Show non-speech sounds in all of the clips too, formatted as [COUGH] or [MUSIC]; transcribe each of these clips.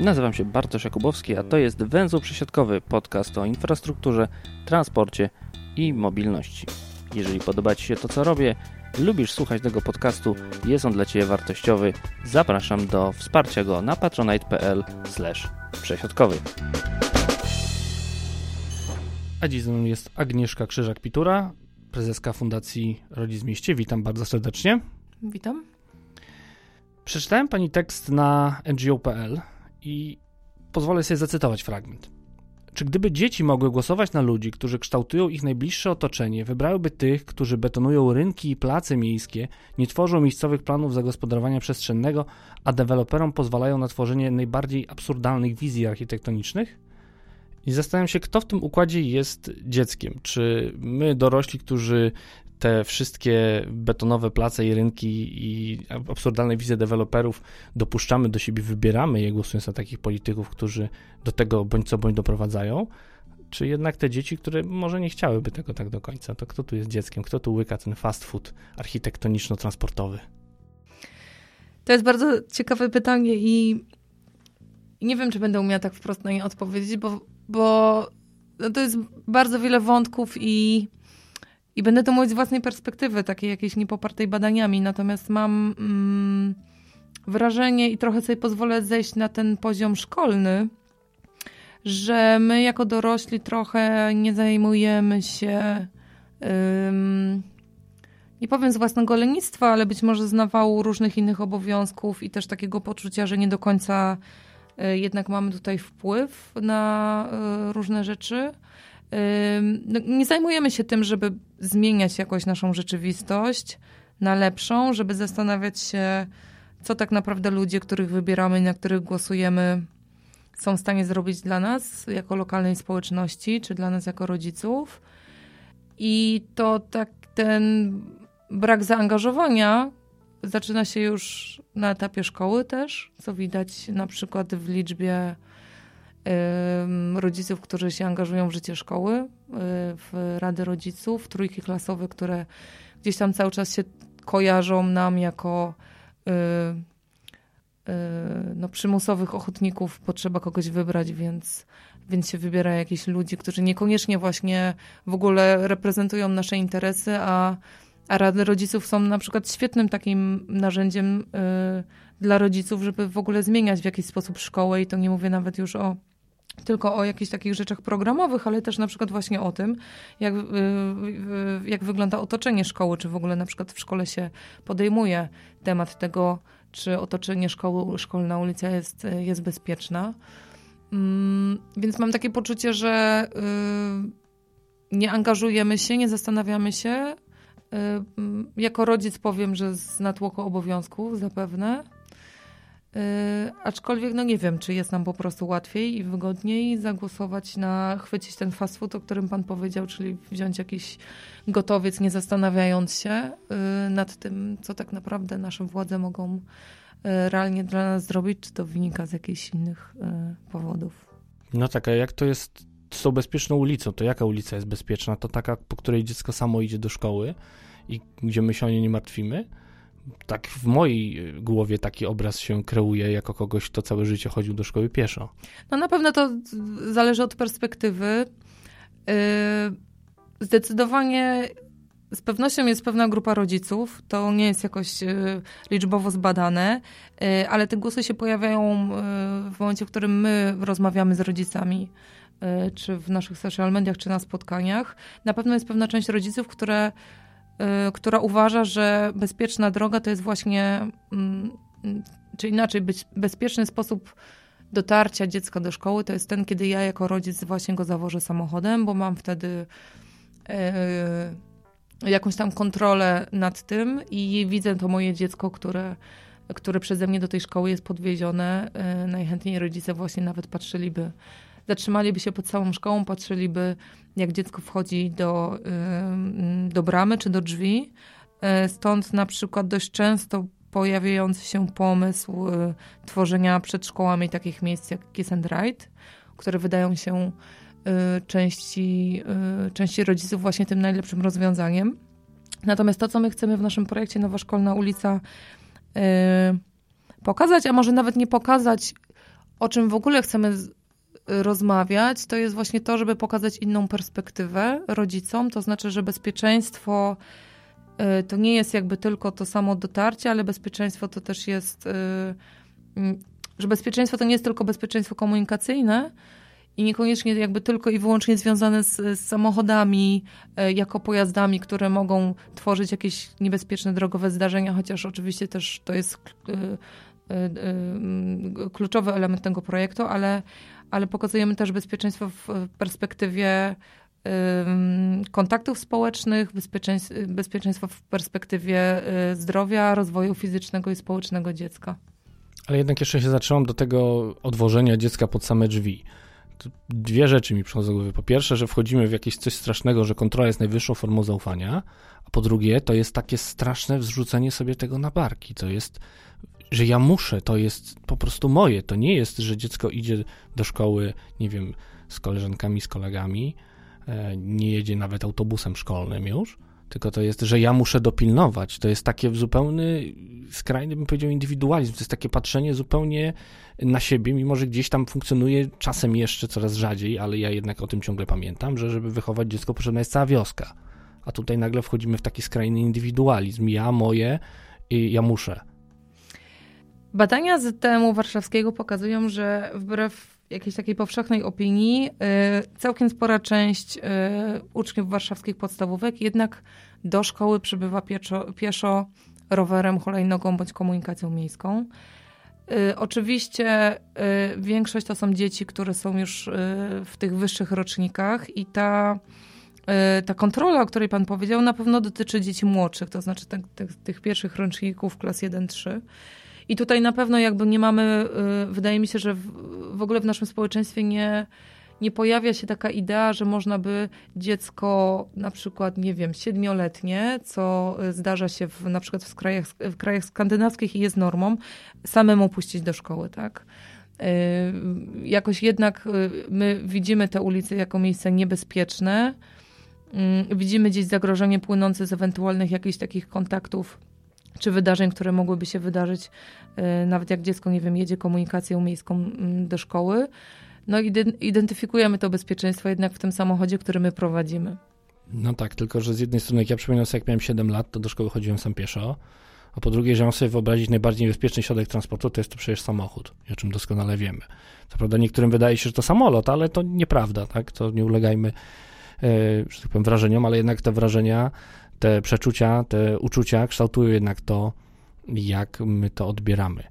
Nazywam się Bartosz Jakubowski, a to jest Węzeł Przesiadkowy, podcast o infrastrukturze, transporcie i mobilności. Jeżeli podoba Ci się to, co robię, lubisz słuchać tego podcastu, jest on dla Ciebie wartościowy, zapraszam do wsparcia go na patronite.pl przesiadkowy. A dziś ze mną jest Agnieszka Krzyżak-Pitura, prezeska Fundacji Rodzic Mieście. Witam bardzo serdecznie. Witam. Przeczytałem Pani tekst na ngo.pl i pozwolę sobie zacytować fragment. Czy gdyby dzieci mogły głosować na ludzi, którzy kształtują ich najbliższe otoczenie, wybrałyby tych, którzy betonują rynki i place miejskie, nie tworzą miejscowych planów zagospodarowania przestrzennego, a deweloperom pozwalają na tworzenie najbardziej absurdalnych wizji architektonicznych? I zastanawiam się, kto w tym układzie jest dzieckiem. Czy my, dorośli, którzy te wszystkie betonowe place i rynki i absurdalne wizje deweloperów dopuszczamy do siebie, wybieramy je głosując na takich polityków, którzy do tego bądź co bądź doprowadzają, czy jednak te dzieci, które może nie chciałyby tego tak do końca, to kto tu jest dzieckiem, kto tu łyka ten fast food architektoniczno-transportowy? To jest bardzo ciekawe pytanie i nie wiem, czy będę umiała tak wprost na nie odpowiedzieć, bo, bo no to jest bardzo wiele wątków i i będę to mówić z własnej perspektywy, takiej jakiejś niepopartej badaniami, natomiast mam mm, wrażenie i trochę sobie pozwolę zejść na ten poziom szkolny, że my jako dorośli trochę nie zajmujemy się, nie powiem z własnego lenistwa, ale być może z nawału różnych innych obowiązków i też takiego poczucia, że nie do końca y, jednak mamy tutaj wpływ na y, różne rzeczy no, nie zajmujemy się tym, żeby zmieniać jakoś naszą rzeczywistość na lepszą, żeby zastanawiać się, co tak naprawdę ludzie, których wybieramy, na których głosujemy, są w stanie zrobić dla nas jako lokalnej społeczności, czy dla nas jako rodziców. I to tak ten brak zaangażowania zaczyna się już na etapie szkoły też, co widać na przykład w liczbie rodziców, którzy się angażują w życie szkoły, y, w rady rodziców, trójki klasowe, które gdzieś tam cały czas się kojarzą nam jako y, y, no, przymusowych ochotników, potrzeba kogoś wybrać, więc, więc się wybiera jakichś ludzi, którzy niekoniecznie właśnie w ogóle reprezentują nasze interesy, a, a rady rodziców są na przykład świetnym takim narzędziem dla rodziców, żeby w ogóle zmieniać w jakiś sposób szkołę i to nie mówię nawet już o tylko o jakichś takich rzeczach programowych, ale też na przykład właśnie o tym, jak, y, y, jak wygląda otoczenie szkoły, czy w ogóle na przykład w szkole się podejmuje temat tego, czy otoczenie szkoły, szkolna ulica jest, jest bezpieczna. Mm, więc mam takie poczucie, że y, nie angażujemy się, nie zastanawiamy się. Jako rodzic powiem, że z natłoku obowiązków zapewne aczkolwiek, no nie wiem, czy jest nam po prostu łatwiej i wygodniej zagłosować na, chwycić ten fast food, o którym pan powiedział, czyli wziąć jakiś gotowiec, nie zastanawiając się yy, nad tym, co tak naprawdę nasze władze mogą yy, realnie dla nas zrobić, czy to wynika z jakichś innych powodów. No tak, a jak to jest z tą bezpieczną ulicą, to jaka ulica jest bezpieczna? To taka, po której dziecko samo idzie do szkoły i gdzie my się o nie nie martwimy? Tak w mojej głowie taki obraz się kreuje jako kogoś, kto całe życie chodził do szkoły pieszo. No na pewno to zależy od perspektywy. Yy, zdecydowanie z pewnością jest pewna grupa rodziców, to nie jest jakoś yy, liczbowo zbadane, ale te głosy się pojawiają w momencie, w którym my rozmawiamy z rodzicami, czy w naszych social mediach, czy na spotkaniach. Na pewno jest pewna część rodziców, które Y, która uważa, że bezpieczna droga to jest właśnie, mm, czy inaczej, być bezpieczny sposób dotarcia dziecka do szkoły to jest ten, kiedy ja jako rodzic właśnie go zawożę samochodem, bo mam wtedy yy, jakąś tam kontrolę nad tym i widzę to moje dziecko, które, które przeze mnie do tej szkoły jest podwiezione. Yy, najchętniej rodzice właśnie nawet patrzyliby zatrzymaliby się pod całą szkołą, patrzyliby, jak dziecko wchodzi do, do bramy czy do drzwi. E, stąd na przykład dość często pojawiający się pomysł e, tworzenia przed szkołami takich miejsc jak Kiss and Ride, które wydają się e, części, części rodziców właśnie tym najlepszym rozwiązaniem. Natomiast to, co my chcemy w naszym projekcie Nowa Szkolna Ulica pokazać, a może nawet nie pokazać, o czym w ogóle chcemy rozmawiać, to jest właśnie to, żeby pokazać inną perspektywę rodzicom, to znaczy, że bezpieczeństwo y, to nie jest jakby tylko to samo dotarcie, ale bezpieczeństwo to też jest, y, mm, że bezpieczeństwo to nie jest tylko bezpieczeństwo komunikacyjne i niekoniecznie jakby tylko i wyłącznie związane z, z samochodami y, jako pojazdami, które mogą tworzyć jakieś niebezpieczne drogowe zdarzenia, chociaż oczywiście też to jest kluczowy element tego projektu, ale ale pokazujemy też bezpieczeństwo w perspektywie kontaktów społecznych, bezpieczeństwo w perspektywie y, zdrowia, rozwoju fizycznego i społecznego dziecka. Ale jednak jeszcze się zatrzymam do tego odwożenia dziecka pod same drzwi. Dwie rzeczy mi przychodzą do głowy. Po pierwsze, że wchodzimy w jakieś coś strasznego, że kontrola jest najwyższą formą zaufania, a po drugie, to jest takie straszne wrzucenie sobie tego na barki. To jest że ja muszę, to jest po prostu moje. To nie jest, że dziecko idzie do szkoły, nie wiem, z koleżankami, z kolegami, e, nie jedzie nawet autobusem szkolnym już, tylko to jest, że ja muszę dopilnować. To jest takie zupełny, skrajny bym powiedział, indywidualizm. To jest takie patrzenie zupełnie na siebie, mimo że gdzieś tam funkcjonuje czasem jeszcze coraz rzadziej, ale ja jednak o tym ciągle pamiętam, że żeby wychować dziecko potrzebna jest cała wioska. A tutaj nagle wchodzimy w taki skrajny indywidualizm. Ja, moje, ja muszę. Badania z temu warszawskiego pokazują, że wbrew jakiejś takiej powszechnej opinii, y, całkiem spora część y, uczniów warszawskich podstawówek jednak do szkoły przybywa pieszo, pieszo rowerem, hulajnogą bądź komunikacją miejską. Y, oczywiście większość to są dzieci, które są już w tych wyższych rocznikach i ta, ta kontrola, o której pan powiedział, na pewno dotyczy dzieci młodszych, to znaczy tych, tych, pierwszych roczników klas 1-3. I tutaj na pewno jakby nie mamy, y, wydaje mi się, że w ogóle w naszym społeczeństwie nie, nie pojawia się taka idea, że można by dziecko na przykład, nie wiem, siedmioletnie, co zdarza się w, na przykład w krajach, w krajach skandynawskich i jest normą, samemu puścić do szkoły, tak? Y, jakoś jednak y, my widzimy te ulice jako miejsce niebezpieczne, widzimy gdzieś zagrożenie płynące z ewentualnych jakichś takich kontaktów czy wydarzeń, które mogłyby się wydarzyć, e, nawet jak dziecko, nie wiem, jedzie komunikacją miejską mm, do szkoły. No i identyfikujemy to bezpieczeństwo jednak w tym samochodzie, który my prowadzimy. No tak, tylko że z jednej strony, jak ja przypominam sobie, jak miałem 7 lat, to do szkoły chodziłem sam pieszo, a po drugie, że mam sobie wyobrazić najbardziej niebezpieczny środek transportu, to jest to przecież samochód, o czym doskonale wiemy. Co prawda niektórym wydaje się, że to samolot, ale to nieprawda, tak? To nie ulegajmy, e, że tak powiem, wrażeniom, ale jednak te wrażenia te przeczucia, te uczucia kształtują jednak to, jak my to odbieramy.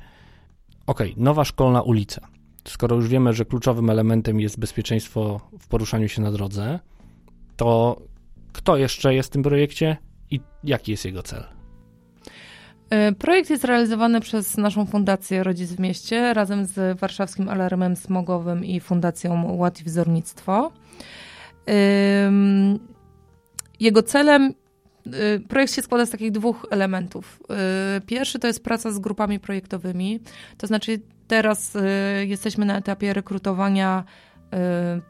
Ok, nowa szkolna ulica. Skoro już wiemy, że kluczowym elementem jest bezpieczeństwo w poruszaniu się na drodze, to kto jeszcze jest w tym projekcie i jaki jest jego cel? E, projekt jest realizowany przez naszą Fundację Rodzic w Mieście razem z Warszawskim Alarmem Smogowym i Fundacją Ład i Wzornictwo. Jego celem projekt się składa z takich dwóch elementów. Y, pierwszy to jest praca z grupami projektowymi, to znaczy teraz y, jesteśmy na etapie rekrutowania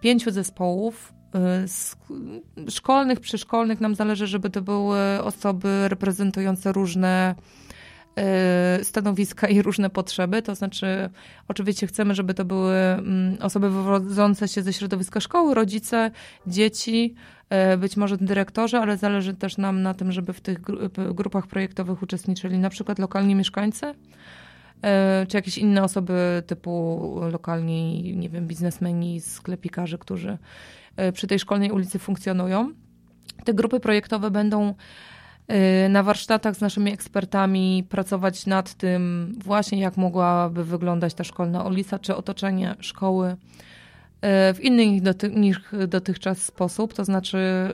pięciu zespołów szkolnych, przyszkolnych. Nam zależy, żeby to były osoby reprezentujące różne stanowiska i różne potrzeby. To znaczy, oczywiście chcemy, żeby to były mm, osoby wywodzące się ze środowiska szkoły, rodzice, dzieci, być może dyrektorzy, ale zależy też nam na tym, żeby w tych grupach projektowych uczestniczyli na przykład lokalni mieszkańcy, e, czy jakieś inne osoby typu lokalni, nie wiem, biznesmeni, sklepikarze, którzy e, przy tej szkolnej ulicy funkcjonują. Te grupy projektowe będą na warsztatach z naszymi ekspertami pracować nad tym właśnie, jak mogłaby wyglądać ta szkolna ulica, czy otoczenie szkoły E, w inny niż dotychczas sposób, to znaczy, e,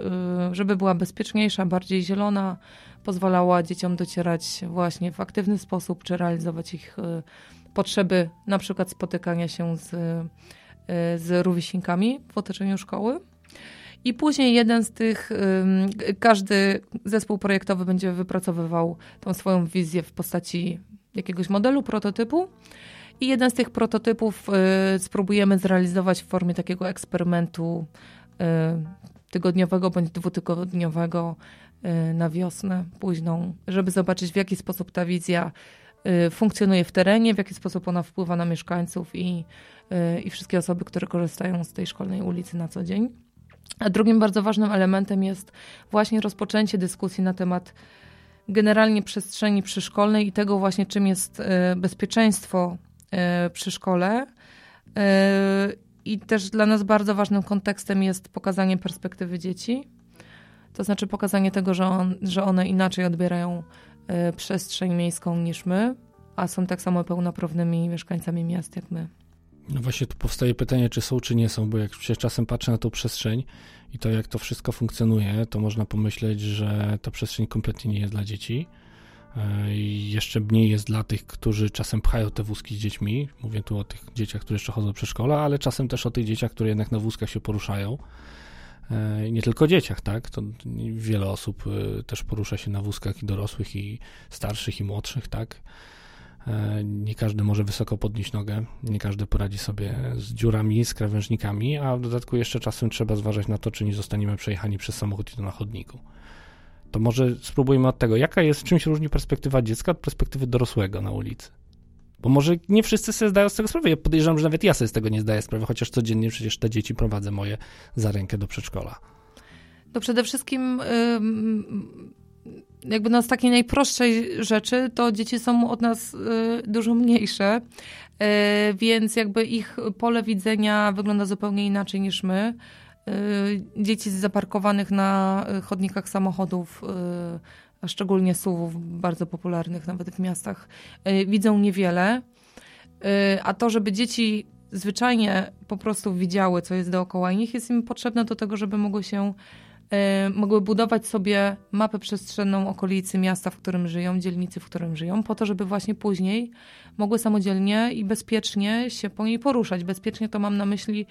żeby była bezpieczniejsza, bardziej zielona, pozwalała dzieciom docierać właśnie w aktywny sposób, czy realizować ich e, potrzeby, na przykład spotykania się z, z rówieśnikami w otoczeniu szkoły. I później jeden z tych, każdy zespół projektowy będzie wypracowywał tą swoją wizję w postaci jakiegoś modelu, prototypu i jeden z tych prototypów y, spróbujemy zrealizować w formie takiego eksperymentu y, tygodniowego bądź dwutygodniowego na wiosnę późną, żeby zobaczyć w jaki sposób ta wizja funkcjonuje w terenie, w jaki sposób ona wpływa na mieszkańców i, i wszystkie osoby, które korzystają z tej szkolnej ulicy na co dzień. A drugim bardzo ważnym elementem jest właśnie rozpoczęcie dyskusji na temat generalnie przestrzeni przyszkolnej i tego właśnie, czym jest e, bezpieczeństwo przy szkole. E, I też dla nas bardzo ważnym kontekstem jest pokazanie perspektywy dzieci. To znaczy pokazanie tego, że, on, że one inaczej odbierają przestrzeń miejską niż my, a są tak samo pełnoprawnymi mieszkańcami miast jak my. No właśnie tu powstaje pytanie, czy są, czy nie są, bo jak się czasem patrzę na tą przestrzeń i to, jak to wszystko funkcjonuje, to można pomyśleć, że ta przestrzeń kompletnie nie jest dla dzieci. E, jeszcze mniej jest dla tych, którzy czasem pchają te wózki z dziećmi. Mówię tu o tych dzieciach, które jeszcze chodzą do przedszkola, ale czasem też o tych dzieciach, które jednak na wózkach się poruszają. E, nie tylko dzieciach, tak? To wiele osób e, też porusza się na wózkach i dorosłych, i starszych, i młodszych, tak? Nie każdy może wysoko podnieść nogę, nie każdy poradzi sobie z dziurami, z krawężnikami, a w dodatku jeszcze czasem trzeba zważać na to, czy nie zostaniemy przejechani przez samochód i to na chodniku. To może spróbujmy od tego, jaka jest, czym się różni perspektywa dziecka od perspektywy dorosłego na ulicy. Bo może nie wszyscy sobie zdają z tego sprawę. Ja podejrzewam, że nawet ja sobie z tego nie zdaję sprawy, chociaż codziennie przecież te dzieci prowadzę moje za rękę do przedszkola. To przede wszystkim jakby no z takiej najprostszej rzeczy, to dzieci są od nas y, dużo mniejsze, y, więc jakby ich pole widzenia wygląda zupełnie inaczej niż my. Y, dzieci z zaparkowanych na chodnikach samochodów, a szczególnie suwów bardzo popularnych nawet w miastach, widzą niewiele. A to, żeby dzieci zwyczajnie po prostu widziały, co jest dookoła nich, jest im potrzebne do tego, żeby mogły się Y, mogły budować sobie mapę przestrzenną okolicy miasta, w którym żyją, dzielnicy, w którym żyją, po to, żeby właśnie później mogły samodzielnie i bezpiecznie się po niej poruszać. Bezpiecznie to mam na myśli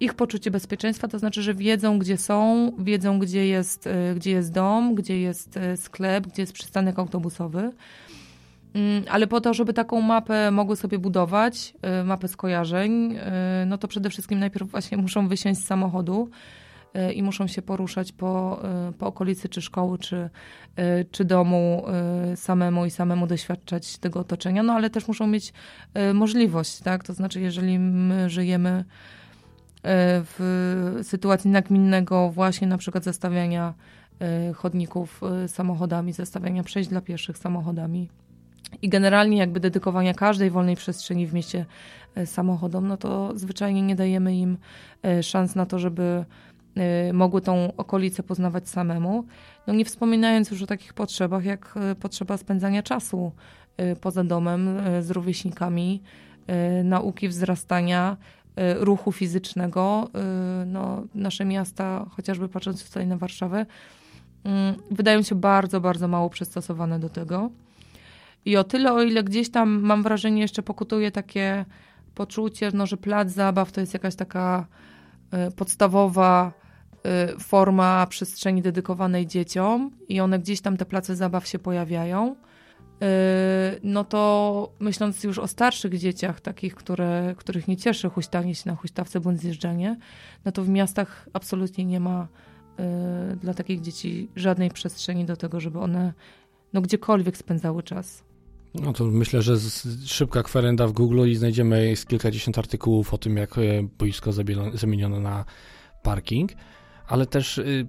ich poczucie bezpieczeństwa, to znaczy, że wiedzą, gdzie są, wiedzą, gdzie jest, y, gdzie jest dom, gdzie jest y, sklep, gdzie jest przystanek autobusowy. Mm, ale po to, żeby taką mapę mogły sobie budować, mapę skojarzeń, no to przede wszystkim najpierw właśnie muszą wysiąść z samochodu, E, i muszą się poruszać po, e, po okolicy czy szkoły, czy, e, czy domu samemu i samemu doświadczać tego otoczenia, no ale też muszą mieć możliwość, tak? To znaczy, jeżeli my żyjemy w sytuacji nagminnego właśnie na przykład zastawiania chodników samochodami, zastawiania przejść dla pieszych samochodami i generalnie jakby dedykowania każdej wolnej przestrzeni w mieście samochodom, no to zwyczajnie nie dajemy im szans na to, żeby Y, mogły tą okolicę poznawać samemu. No nie wspominając już o takich potrzebach, jak y, potrzeba spędzania czasu y, poza domem z rówieśnikami, nauki wzrastania, ruchu fizycznego. No, nasze miasta, chociażby patrząc tutaj na Warszawę, mm, wydają się bardzo, bardzo mało przystosowane do tego. I o tyle, o ile gdzieś tam mam wrażenie, jeszcze pokutuje takie poczucie, no, że plac zabaw to jest jakaś taka podstawowa Y, forma przestrzeni dedykowanej dzieciom i one gdzieś tam te place zabaw się pojawiają, y, no to myśląc już o starszych dzieciach, takich, które, których nie cieszy huśtanie się na huśtawce bądź zjeżdżanie, no to w miastach absolutnie nie ma y, dla takich dzieci żadnej przestrzeni do tego, żeby one no, gdziekolwiek spędzały czas. No to myślę, że szybka kwerenda w Google i znajdziemy kilkadziesiąt artykułów o tym, jak boisko zamieniono na parking ale też y,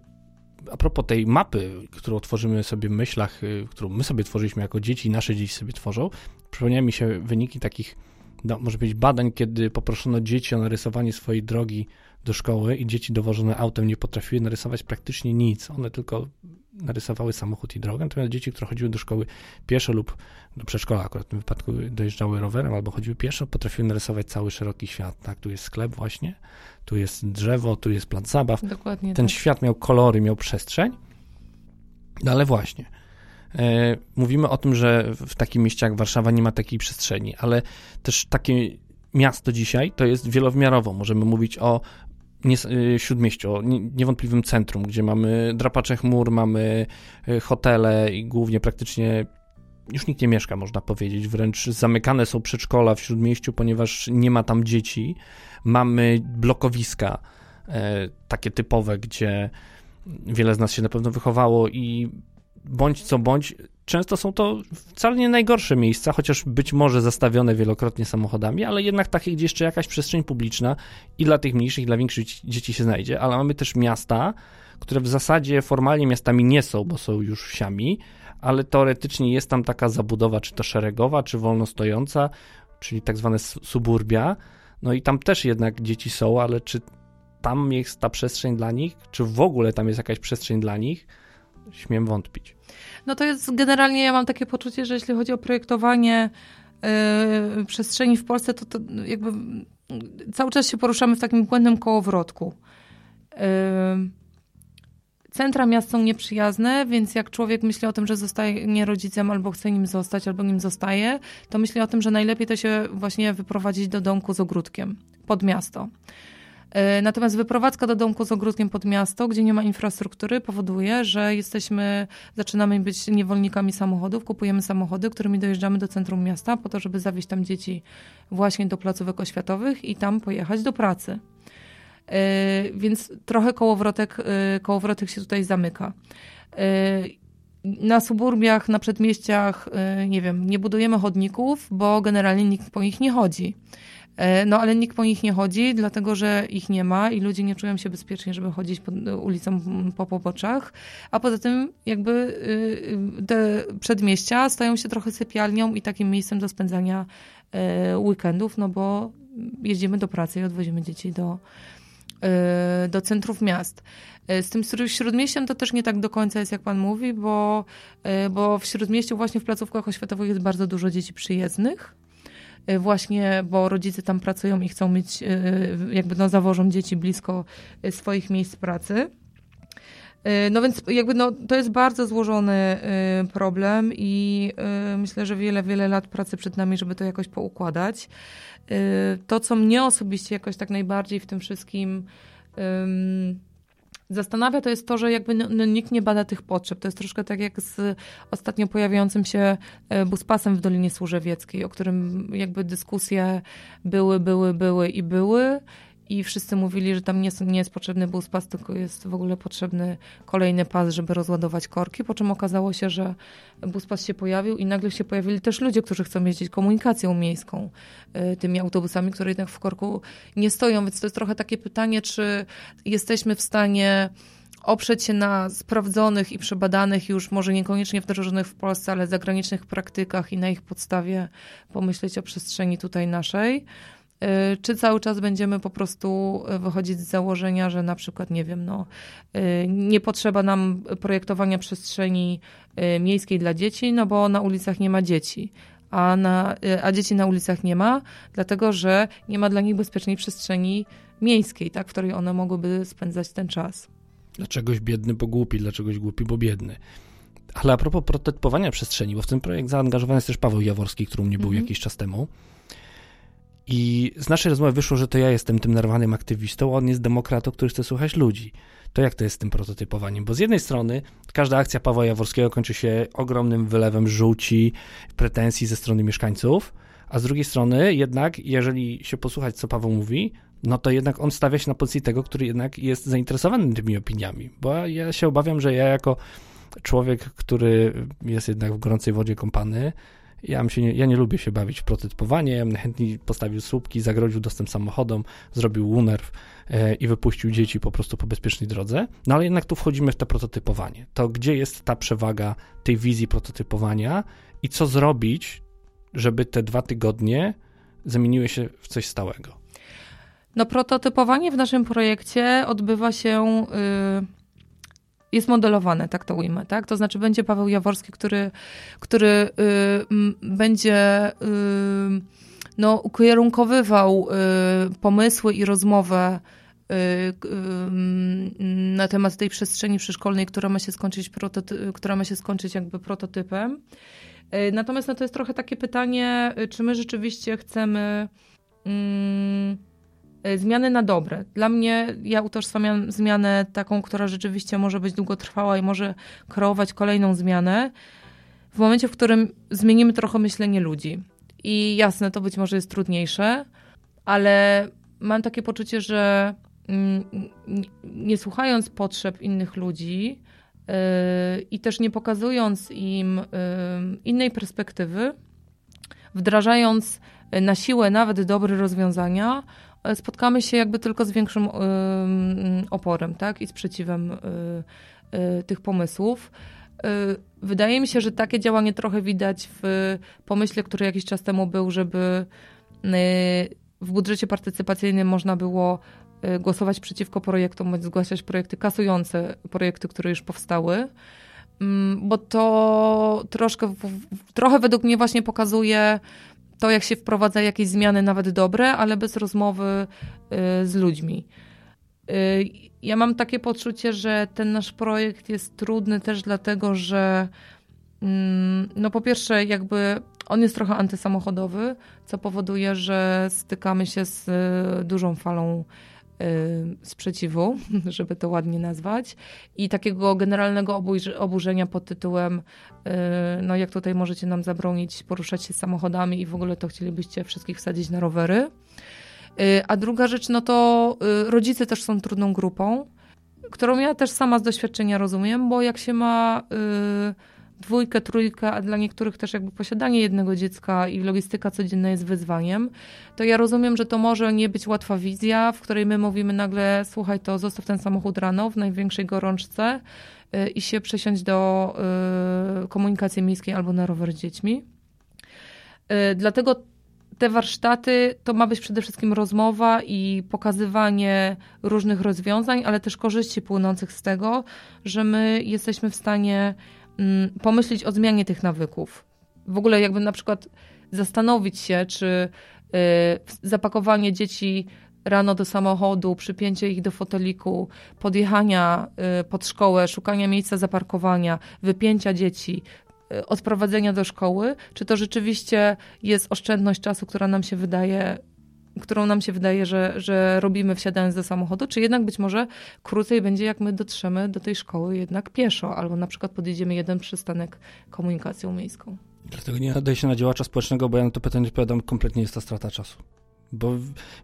a propos tej mapy, którą tworzymy sobie w myślach, y, którą my sobie tworzyliśmy jako dzieci nasze dzieci sobie tworzą, przypomniały mi się wyniki takich, no, może być badań, kiedy poproszono dzieci o narysowanie swojej drogi do szkoły i dzieci dowożone autem nie potrafiły narysować praktycznie nic. One tylko narysowały samochód i drogę, natomiast dzieci, które chodziły do szkoły pieszo lub do przedszkola, akurat w tym wypadku dojeżdżały rowerem albo chodziły pieszo, potrafiły narysować cały szeroki świat. Tak, tu jest sklep właśnie, tu jest drzewo, tu jest plac zabaw. Dokładnie Ten tak. świat miał kolory, miał przestrzeń, no ale właśnie. E, mówimy o tym, że w takim mieście jak Warszawa nie ma takiej przestrzeni, ale też takie miasto dzisiaj to jest wielowymiarowo. Możemy mówić o nie, y, śródmieściu, o niewątpliwym centrum, gdzie mamy drapacze chmur, mamy y, hotele i głównie praktycznie już nikt nie mieszka, można powiedzieć. Wręcz zamykane są przedszkola w śródmieściu, ponieważ nie ma tam dzieci. Mamy blokowiska e, takie typowe, gdzie wiele z nas się na pewno wychowało i bądź co bądź, często są to wcale nie najgorsze miejsca, chociaż być może zastawione wielokrotnie samochodami, ale jednak takie, gdzie jeszcze jakaś przestrzeń publiczna i dla tych mniejszych, i dla większych dzieci się znajdzie, ale mamy też miasta, które w zasadzie formalnie miastami nie są, bo są już wsiami, ale teoretycznie jest tam taka zabudowa, czy to szeregowa, czy wolno stojąca, czyli tak zwane suburbia, no i tam też jednak dzieci są, ale czy tam jest ta przestrzeń dla nich, czy w ogóle tam jest jakaś przestrzeń dla nich, śmiem wątpić. No to jest generalnie, ja mam takie poczucie, że jeśli chodzi o projektowanie yy, przestrzeni w Polsce, to, to jakby cały czas się poruszamy w takim błędnym kołowrotku. Yy, centra miast są nieprzyjazne, więc jak człowiek myśli o tym, że zostaje rodzicem albo chce nim zostać, albo nim zostaje, to myśli o tym, że najlepiej to się właśnie wyprowadzić do domku z ogródkiem pod miasto. E, natomiast wyprowadzka do domku z ogródkiem pod miasto, gdzie nie ma infrastruktury, powoduje, że jesteśmy, zaczynamy być niewolnikami samochodów, kupujemy samochody, którymi dojeżdżamy do centrum miasta po to, żeby zawieźć tam dzieci właśnie do placówek oświatowych i tam pojechać do pracy. E, więc trochę kołowrotek, e, kołowrotek się tutaj zamyka. Na suburbiach, na przedmieściach, nie wiem, nie budujemy chodników, bo generalnie nikt po nich nie chodzi. E, no ale nikt po nich nie chodzi, dlatego że ich nie ma i ludzie nie czują się bezpiecznie, żeby chodzić po ulicą po poboczach. A poza tym jakby y, y, te przedmieścia stają się trochę sypialnią i takim miejscem do spędzania e, weekendów, no bo jeździmy do pracy i odwozimy dzieci do, e, do centrów miast. Z tym śródmieściem to też nie tak do końca jest, jak pan mówi, bo, bo w śródmieściu właśnie w placówkach oświatowych jest bardzo dużo dzieci przyjezdnych, właśnie, bo rodzice tam pracują i chcą mieć, y, jakby no zawożą dzieci blisko y, swoich miejsc pracy. No więc jakby no, to jest bardzo złożony problem i myślę, że wiele, wiele lat pracy przed nami, żeby to jakoś poukładać. To, co mnie osobiście jakoś tak najbardziej w tym wszystkim zastanawia, to jest to, że jakby no, nikt nie bada tych potrzeb. To jest troszkę tak jak z ostatnio pojawiającym się e, buspasem w Dolinie Służewieckiej, o którym jakby dyskusje były, były, były i były i wszyscy mówili, że tam nie, nie jest potrzebny bus pas, tylko jest w ogóle potrzebny kolejny pas, żeby rozładować korki, po czym okazało się, że bus pas się pojawił i nagle się pojawili też ludzie, którzy chcą jeździć komunikacją miejską, y, tymi autobusami, które jednak w korku nie stoją, więc to jest trochę takie pytanie, czy jesteśmy w stanie oprzeć się na sprawdzonych i przebadanych już, może niekoniecznie wdrożonych w Polsce, ale zagranicznych praktykach i na ich podstawie pomyśleć o przestrzeni tutaj naszej. Y, czy cały czas będziemy po prostu y, wychodzić z założenia, że na przykład, nie wiem, no, y, nie potrzeba nam projektowania przestrzeni miejskiej dla dzieci, no bo na ulicach nie ma dzieci. A, na, a dzieci na ulicach nie ma, dlatego że nie ma dla nich bezpiecznej przestrzeni miejskiej, tak, w której one mogłyby spędzać ten czas. Dlaczegoś biedny, bo głupi, dlaczegoś głupi, bo biedny. Ale a propos prototypowania przestrzeni, bo w ten projekt zaangażowany jest też Paweł Jaworski, który u mnie był mm -hmm. jakiś czas temu. I z naszej rozmowy wyszło, że to ja jestem tym nerwanym aktywistą, a on jest demokratą, który chce słuchać ludzi. To jak to jest z tym prototypowaniem? Bo z jednej strony każda akcja Pawła Jaworskiego kończy się ogromnym wylewem żółci, pretensji ze strony mieszkańców, a z drugiej strony jednak, jeżeli się posłuchać, co Paweł mówi, no to jednak on stawia się na pozycji tego, który jednak jest zainteresowany tymi opiniami. Bo ja się obawiam, że ja jako człowiek, który jest jednak w gorącej wodzie kąpany, ja, się nie, ja nie lubię się bawić w prototypowanie, ja chętnie postawił słupki, zagrodził dostęp samochodom, zrobił UNERW e, i wypuścił dzieci po prostu po bezpiecznej drodze. No ale jednak tu wchodzimy w to prototypowanie. To gdzie jest ta przewaga tej wizji prototypowania i co zrobić, żeby te dwa tygodnie zamieniły się w coś stałego? No prototypowanie w naszym projekcie odbywa się... Yy jest modelowane, tak to ujmę, tak? To znaczy będzie Paweł Jaworski, który, który y, będzie y, no, ukierunkowywał y, pomysły i rozmowę y, y, na temat tej przestrzeni przyszkolnej, która ma się skończyć, która ma się skończyć jakby prototypem. Y, natomiast no, to jest trochę takie pytanie, czy my rzeczywiście chcemy mm, zmiany na dobre. Dla mnie ja utożsamiam zmianę taką, która rzeczywiście może być długotrwała i może kreować kolejną zmianę w momencie, w którym zmienimy trochę myślenie ludzi. I jasne, to być może jest trudniejsze, ale mam takie poczucie, że mm, nie słuchając potrzeb innych ludzi i też nie pokazując im innej perspektywy, wdrażając na siłę nawet dobre rozwiązania, spotkamy się jakby tylko z większym oporem tak? i sprzeciwem tych pomysłów. Wydaje mi się, że takie działanie trochę widać w pomyśle, który jakiś czas temu był, żeby w budżecie partycypacyjnym można było y, głosować przeciwko projektom, bądź zgłaszać projekty kasujące projekty, które już powstały. Mm, bo to troszkę, trochę według mnie właśnie pokazuje to, jak się wprowadza jakieś zmiany, nawet dobre, ale bez rozmowy y, z ludźmi. Y, ja mam takie poczucie, że ten nasz projekt jest trudny też dlatego, że mm, no po pierwsze jakby on jest trochę antysamochodowy, co powoduje, że stykamy się z y, dużą falą sprzeciwu, [LAUGHS] żeby to ładnie nazwać, i takiego generalnego oburzenia pod tytułem, y, no jak tutaj możecie nam zabronić poruszać się samochodami i w ogóle to chcielibyście wszystkich wsadzić na rowery. A druga rzecz, no to rodzice też są trudną grupą, którą ja też sama z doświadczenia rozumiem, bo jak się ma dwójkę, trójkę, a dla niektórych też jakby posiadanie jednego dziecka i logistyka codzienna jest wyzwaniem, to ja rozumiem, że to może nie być łatwa wizja, w której my mówimy nagle, słuchaj, to zostaw ten samochód rano w największej gorączce yy, i się przesiąść do yy, komunikacji miejskiej albo na rower z dziećmi. Yy, dlatego te warsztaty to ma być przede wszystkim rozmowa i pokazywanie różnych rozwiązań, ale też korzyści płynących z tego, że my jesteśmy w stanie pomyśleć o zmianie tych nawyków. W ogóle jakby na przykład zastanowić się, czy y, zapakowanie dzieci rano do samochodu, przypięcie ich do foteliku, podjechania y, pod szkołę, szukania miejsca zaparkowania, wypięcia dzieci, y, odprowadzenia do szkoły, czy to rzeczywiście jest oszczędność czasu, która nam się wydaje którą nam się wydaje, że, że robimy wsiadając do samochodu, czy jednak być może krócej będzie, jak my dotrzemy do tej szkoły jednak pieszo, albo na przykład podjedziemy jeden przystanek komunikacją miejską. Dlatego nie nadaje się na działacza społecznego, bo ja na to pytanie odpowiadam, kompletnie jest to strata czasu bo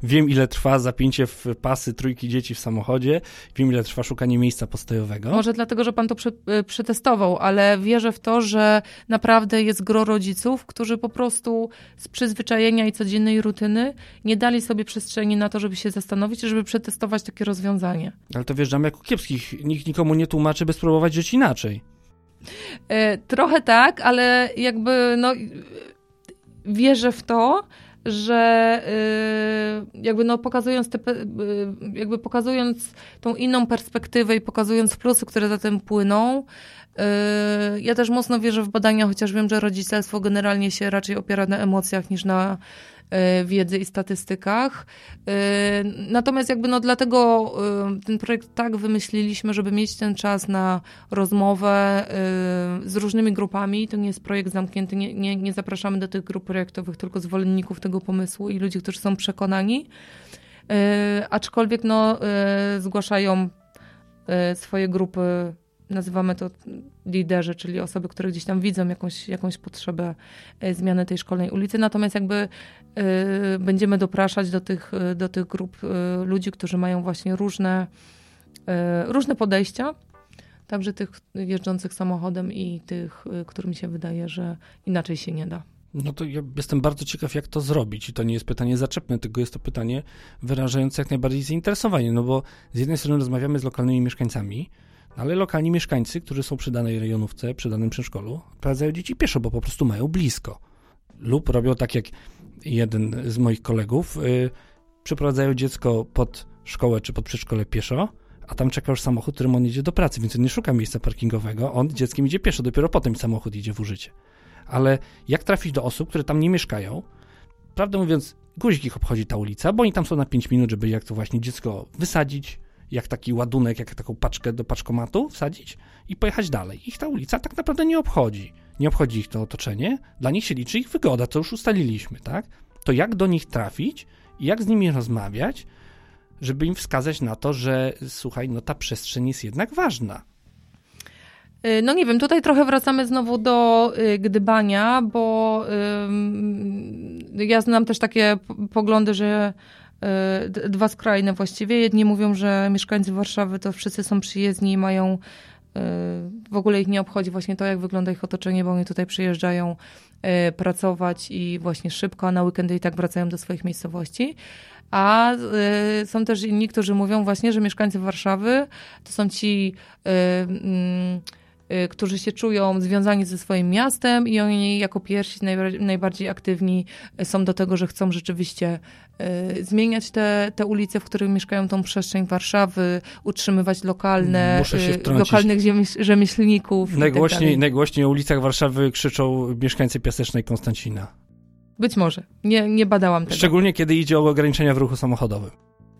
wiem, ile trwa zapięcie w pasy trójki dzieci w samochodzie, wiem, ile trwa szukanie miejsca postojowego. Może dlatego, że pan to y, przetestował, ale wierzę w to, że naprawdę jest gro rodziców, którzy po prostu z przyzwyczajenia i codziennej rutyny nie dali sobie przestrzeni na to, żeby się zastanowić, żeby przetestować takie rozwiązanie. Ale to wjeżdżamy jako kiepskich. Nikt nikomu nie tłumaczy, by spróbować żyć inaczej. E, trochę tak, ale jakby no wierzę w to, że y, jakby no pokazując te, y, jakby pokazując tą inną perspektywę i pokazując plusy, które za tym płyną, ja też mocno wierzę w badania, chociaż wiem, że rodzicielstwo generalnie się raczej opiera na emocjach niż na E, wiedzy i statystykach. E, natomiast jakby no dlatego ten projekt tak wymyśliliśmy, żeby mieć ten czas na rozmowę z różnymi grupami. To nie jest projekt zamknięty, nie, nie, nie zapraszamy do tych grup projektowych, tylko zwolenników tego pomysłu i ludzi, którzy są przekonani. Aczkolwiek no, zgłaszają swoje grupy nazywamy to liderzy, czyli osoby, które gdzieś tam widzą jakąś, jakąś potrzebę e, zmiany tej szkolnej ulicy. Natomiast jakby y, będziemy dopraszać do tych, do tych grup y, ludzi, którzy mają właśnie różne, y, różne podejścia. Także tych jeżdżących samochodem i tych, którym się wydaje, że inaczej się nie da. No to ja jestem bardzo ciekaw, jak to zrobić. I to nie jest pytanie zaczepne, tylko jest to pytanie wyrażające jak najbardziej zainteresowanie. No bo z jednej strony rozmawiamy z lokalnymi mieszkańcami, ale lokalni mieszkańcy, którzy są przy danej rejonówce, przy danym przedszkolu, prowadzają dzieci pieszo, bo po prostu mają blisko. Lub robią tak jak jeden z moich kolegów, yy, przyprowadzają dziecko pod szkołę czy pod przedszkole pieszo, a tam czeka już samochód, którym on idzie do pracy, więc on nie szuka miejsca parkingowego, on dzieckiem idzie pieszo, dopiero potem samochód idzie w użycie. Ale jak trafić do osób, które tam nie mieszkają? Prawdę mówiąc, guzik ich obchodzi ta ulica, bo oni tam są na 5 minut, żeby jak to właśnie dziecko wysadzić, jak taki ładunek, jak taką paczkę do paczkomatu wsadzić i pojechać dalej. Ich ta ulica tak naprawdę nie obchodzi. Nie obchodzi ich to otoczenie, dla nich się liczy ich wygoda, co już ustaliliśmy, tak? To jak do nich trafić i jak z nimi rozmawiać, żeby im wskazać na to, że słuchaj, no ta przestrzeń jest jednak ważna. Y, no nie wiem, tutaj trochę wracamy znowu do y, gdybania, bo ja znam też takie poglądy, że dwa skrajne właściwie. Jedni mówią, że mieszkańcy Warszawy to wszyscy są przyjezdni i mają w ogóle ich nie obchodzi właśnie to, jak wygląda ich otoczenie, bo oni tutaj przyjeżdżają pracować i właśnie szybko, a na weekendy i tak wracają do swoich miejscowości. A y, są też inni, którzy mówią właśnie, że mieszkańcy Warszawy to są ci, y, y, y którzy się czują związani ze swoim miastem i oni jako pierwsi, najbardziej, aktywni są do tego, że chcą rzeczywiście y, zmieniać te, te ulice, w których mieszkają tą przestrzeń Warszawy, utrzymywać lokalne, y, lokalnych rzemieślników. Tak najgłośniej, tak najgłośniej o ulicach Warszawy krzyczą mieszkańcy Piasecznej Konstancina. Być może. Nie, nie badałam tego. Szczególnie kiedy idzie o ograniczenia w ruchu samochodowym.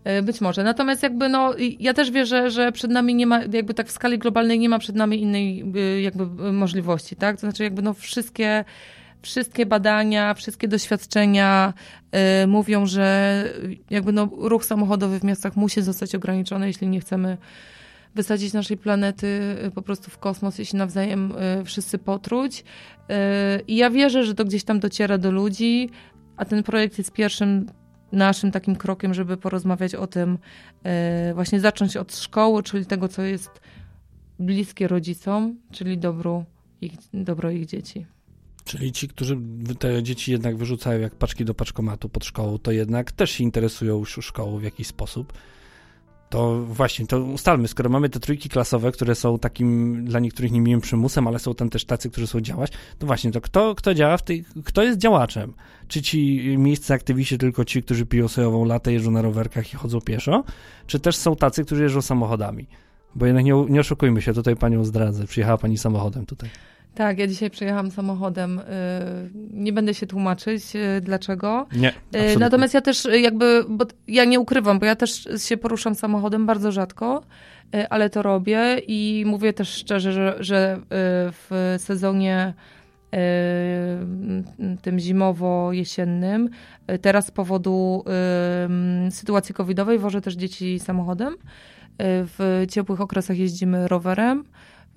E, być może. Natomiast jakby no, ja też wierzę, że przed nami nie ma, jakby tak w skali globalnej nie ma przed nami innej y, jakby y, możliwości, tak? To znaczy jakby no wszystkie, wszystkie badania, wszystkie doświadczenia y, mówią, że jakby no ruch samochodowy w miastach musi zostać ograniczony, jeśli nie chcemy wysadzić naszej planety y, po prostu w kosmos i się nawzajem y, wszyscy potruć. Y, I ja wierzę, że to gdzieś tam dociera do ludzi, a ten projekt jest pierwszym naszym takim krokiem, żeby porozmawiać o tym, właśnie zacząć od szkoły, czyli tego, co jest bliskie rodzicom, czyli dobro ich, dobro ich dzieci. Czyli ci, którzy te dzieci jednak wyrzucają jak paczki do paczkomatu pod szkołą, to jednak też się interesują szkołą w jakiś sposób. To właśnie, to ustalmy, skoro mamy te trójki klasowe, które są takim dla niektórych niemiłym przymusem, ale są tam też tacy, którzy są działać, to właśnie, to kto, kto działa w tej, kto jest działaczem? Czy ci miejsce aktywiści tylko ci, którzy piją sojową latę, jeżdżą na rowerkach i chodzą pieszo? Czy też są tacy, którzy jeżdżą samochodami? Bo jednak nie, nie oszukujmy się, tutaj panią zdradzę, przyjechała pani samochodem tutaj. Tak, ja dzisiaj przejechałam samochodem. Y, nie będę się tłumaczyć y, dlaczego. Nie. Y, absolutnie. Natomiast ja też jakby, bo ja nie ukrywam, bo ja też się poruszam samochodem bardzo rzadko, ale to robię i mówię też szczerze, że, że w sezonie tym zimowo-jesiennym. Teraz z powodu sytuacji covidowej wożę też dzieci samochodem. W ciepłych okresach jeździmy rowerem.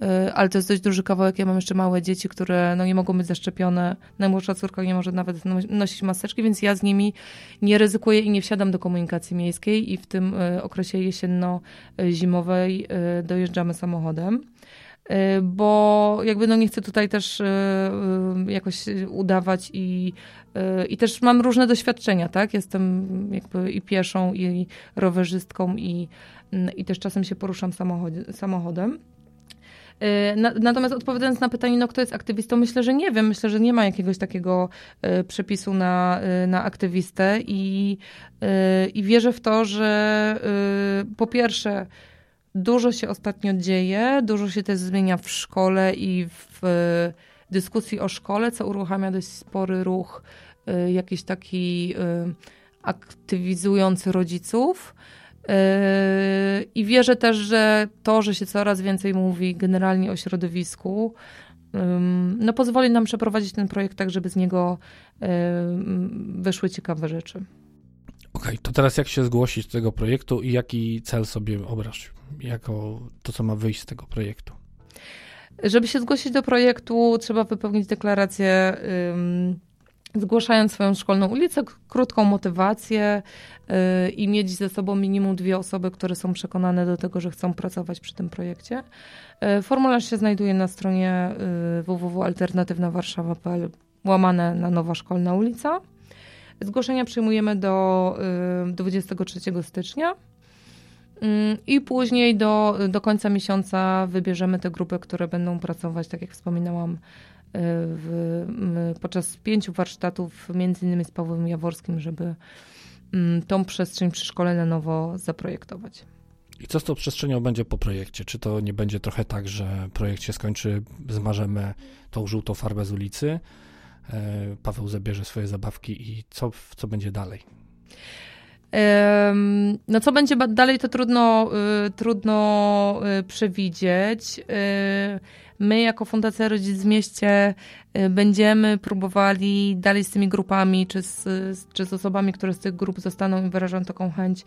Y, ale to jest dość duży kawałek. Ja mam jeszcze małe dzieci, które no, nie mogą być zaszczepione. Najmłodsza córka nie może nawet no, nosić maseczki, więc ja z nimi nie ryzykuję i nie wsiadam do komunikacji miejskiej i w tym y, okresie jesienno-zimowej y, dojeżdżamy samochodem bo jakby no nie chcę tutaj też jakoś udawać i, i też mam różne doświadczenia, tak? Jestem jakby i pieszą, i rowerzystką i, i też czasem się poruszam samochodem. Y, natomiast odpowiadając na pytanie, no kto jest aktywistą, myślę, że nie wiem. Myślę, że nie ma jakiegoś takiego y, przepisu na, y, na aktywistę i, i wierzę w to, że po pierwsze dużo się ostatnio dzieje, dużo się też zmienia w szkole i w dyskusji o szkole, co uruchamia dość spory ruch, jakiś taki aktywizujący rodziców. Yy, I wierzę też, że to, że się coraz więcej mówi generalnie o środowisku, no pozwoli nam przeprowadzić ten projekt tak, żeby z niego wyszły ciekawe rzeczy. Okej, okay, to teraz jak się zgłosić do tego projektu i jaki cel sobie obraż, jako to, co ma wyjść z tego projektu? Żeby się zgłosić do projektu, trzeba wypełnić deklarację zgłaszając swoją szkolną ulicę, krótką motywację yy, i mieć ze sobą minimum dwie osoby, które są przekonane do tego, że chcą pracować przy tym projekcie. Yy, formularz się znajduje na stronie yy, www.alternatywnawarszawa.pl łamane na nowa szkolna ulica. Zgłoszenia przyjmujemy do 23 stycznia. I później do, do końca miesiąca wybierzemy te grupy, które będą pracować, tak jak wspominałam, w, podczas pięciu warsztatów, między innymi z Pawłem Jaworskim, żeby tą przestrzeń przy szkole na nowo zaprojektować. I co z tą przestrzenią będzie po projekcie? Czy to nie będzie trochę tak, że projekt się skończy, zmarzemy tą żółtą farbę z ulicy, e, Paweł zabierze swoje zabawki i co, co będzie dalej? No co będzie dalej, to trudno, y, trudno y, przewidzieć. Y, my jako Fundacja Rodzic w Mieście będziemy próbowali dalej z tymi grupami, czy z, czy z osobami, które z tych grup zostaną i wyrażą taką chęć,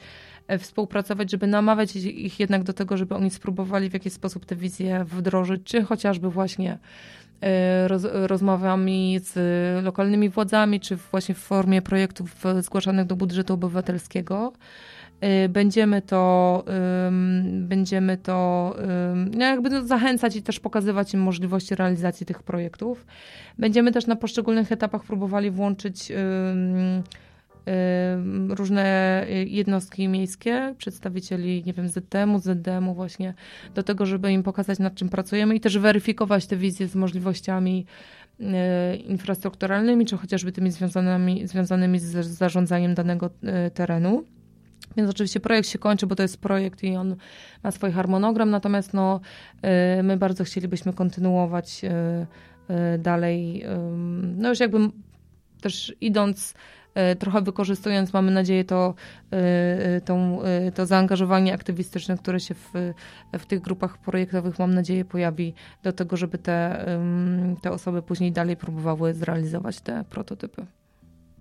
e, współpracować, żeby namawiać ich jednak do tego, żeby oni spróbowali w jakiś sposób te wizje wdrożyć, czy chociażby właśnie roz, rozmowami z lokalnymi władzami, czy właśnie w formie projektów zgłaszanych do budżetu obywatelskiego. Będziemy to, będziemy to no jakby zachęcać i też pokazywać im możliwości realizacji tych projektów. Będziemy też na poszczególnych etapach próbowali włączyć różne jednostki miejskie, przedstawicieli, nie wiem, ZDM-u, ZDM-u właśnie, do tego, żeby im pokazać, nad czym pracujemy i też weryfikować te wizje z możliwościami e, infrastrukturalnymi, czy chociażby tymi związanymi, związanymi z zarządzaniem danego terenu. Więc oczywiście projekt się kończy, bo to jest projekt i on ma swój harmonogram, natomiast no, e, my bardzo chcielibyśmy kontynuować dalej, no już jakby też idąc trochę wykorzystując, mamy nadzieję, to, to zaangażowanie aktywistyczne, które się w, w tych grupach projektowych, mam nadzieję, pojawi do tego, żeby te, te osoby później dalej próbowały zrealizować te prototypy.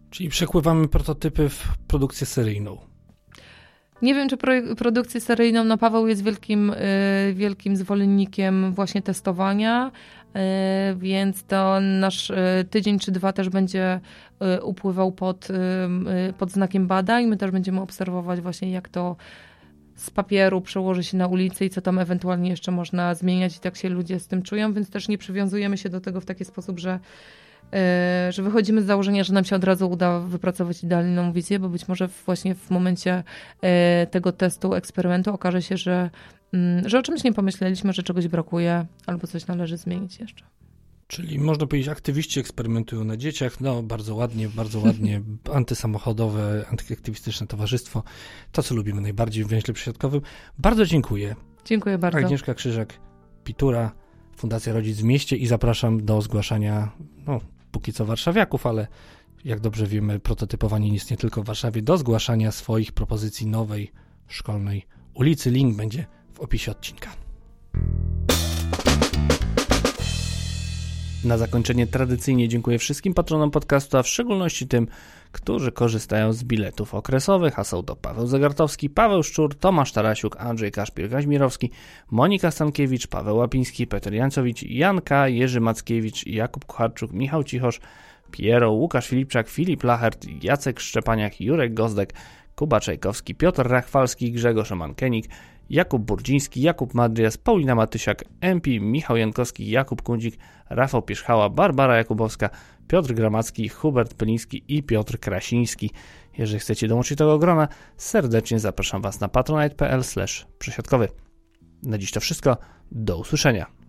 Czyli przekływamy prototypy w produkcję seryjną. Nie wiem, czy produkcję seryjną, no Paweł jest wielkim, wielkim zwolennikiem właśnie testowania, E, więc to nasz e, tydzień czy dwa też będzie e, upływał pod, pod znakiem badań. My też będziemy obserwować właśnie jak to z papieru przełoży się na ulicy i co tam ewentualnie jeszcze można zmieniać i tak się ludzie z tym czują, więc też nie przywiązujemy się do tego w taki sposób, że że wychodzimy z założenia, że nam się od razu uda wypracować idealną wizję, bo być może właśnie w momencie tego testu, eksperymentu okaże się, że Mm, że o czymś nie pomyśleliśmy, że czegoś brakuje albo coś należy zmienić jeszcze. Czyli można powiedzieć, aktywiści eksperymentują na dzieciach. No, bardzo ładnie, bardzo ładnie. [LAUGHS] Antysamochodowe, antyaktywistyczne towarzystwo. To, co lubimy najbardziej w węźle przysiadkowym. Bardzo dziękuję. Dziękuję bardzo. Agnieszka Krzyżak, Pitura, Fundacja Rodzic w Mieście i zapraszam do zgłaszania, no, póki co warszawiaków, ale jak dobrze wiemy, prototypowanie jest nie tylko w Warszawie, do zgłaszania swoich propozycji nowej szkolnej ulicy. Link będzie w opisie odcinka. Na zakończenie tradycyjnie dziękuję wszystkim patronom podcastu, a w szczególności tym, którzy korzystają z biletów okresowych, a są to Paweł Zagartowski, Paweł Szczur, Tomasz Tarasiuk, Andrzej Kaszpir-Gaźmirowski, Monika Stankiewicz, Paweł Łapiński, Peter Jancowicz, Janka, Jerzy Mackiewicz, Jakub Kucharczuk, Michał Cichosz, Piero, Łukasz Filipczak, Filip Lachert, Jacek Szczepaniak, Jurek Gozdek, Kuba Czajkowski, Piotr Rachwalski, Grzegorz Mankenik, Jakub Burdziński, Jakub Madrias, Paulina Matysiak, MP, Michał Jankowski, Jakub Kundzik, Rafał Pierzchała, Barbara Jakubowska, Piotr Gramacki, Hubert Peliński i Piotr Krasiński. Jeżeli chcecie dołączyć do tego grona, serdecznie zapraszam Was na patronite.pl. Na dziś to wszystko. Do usłyszenia.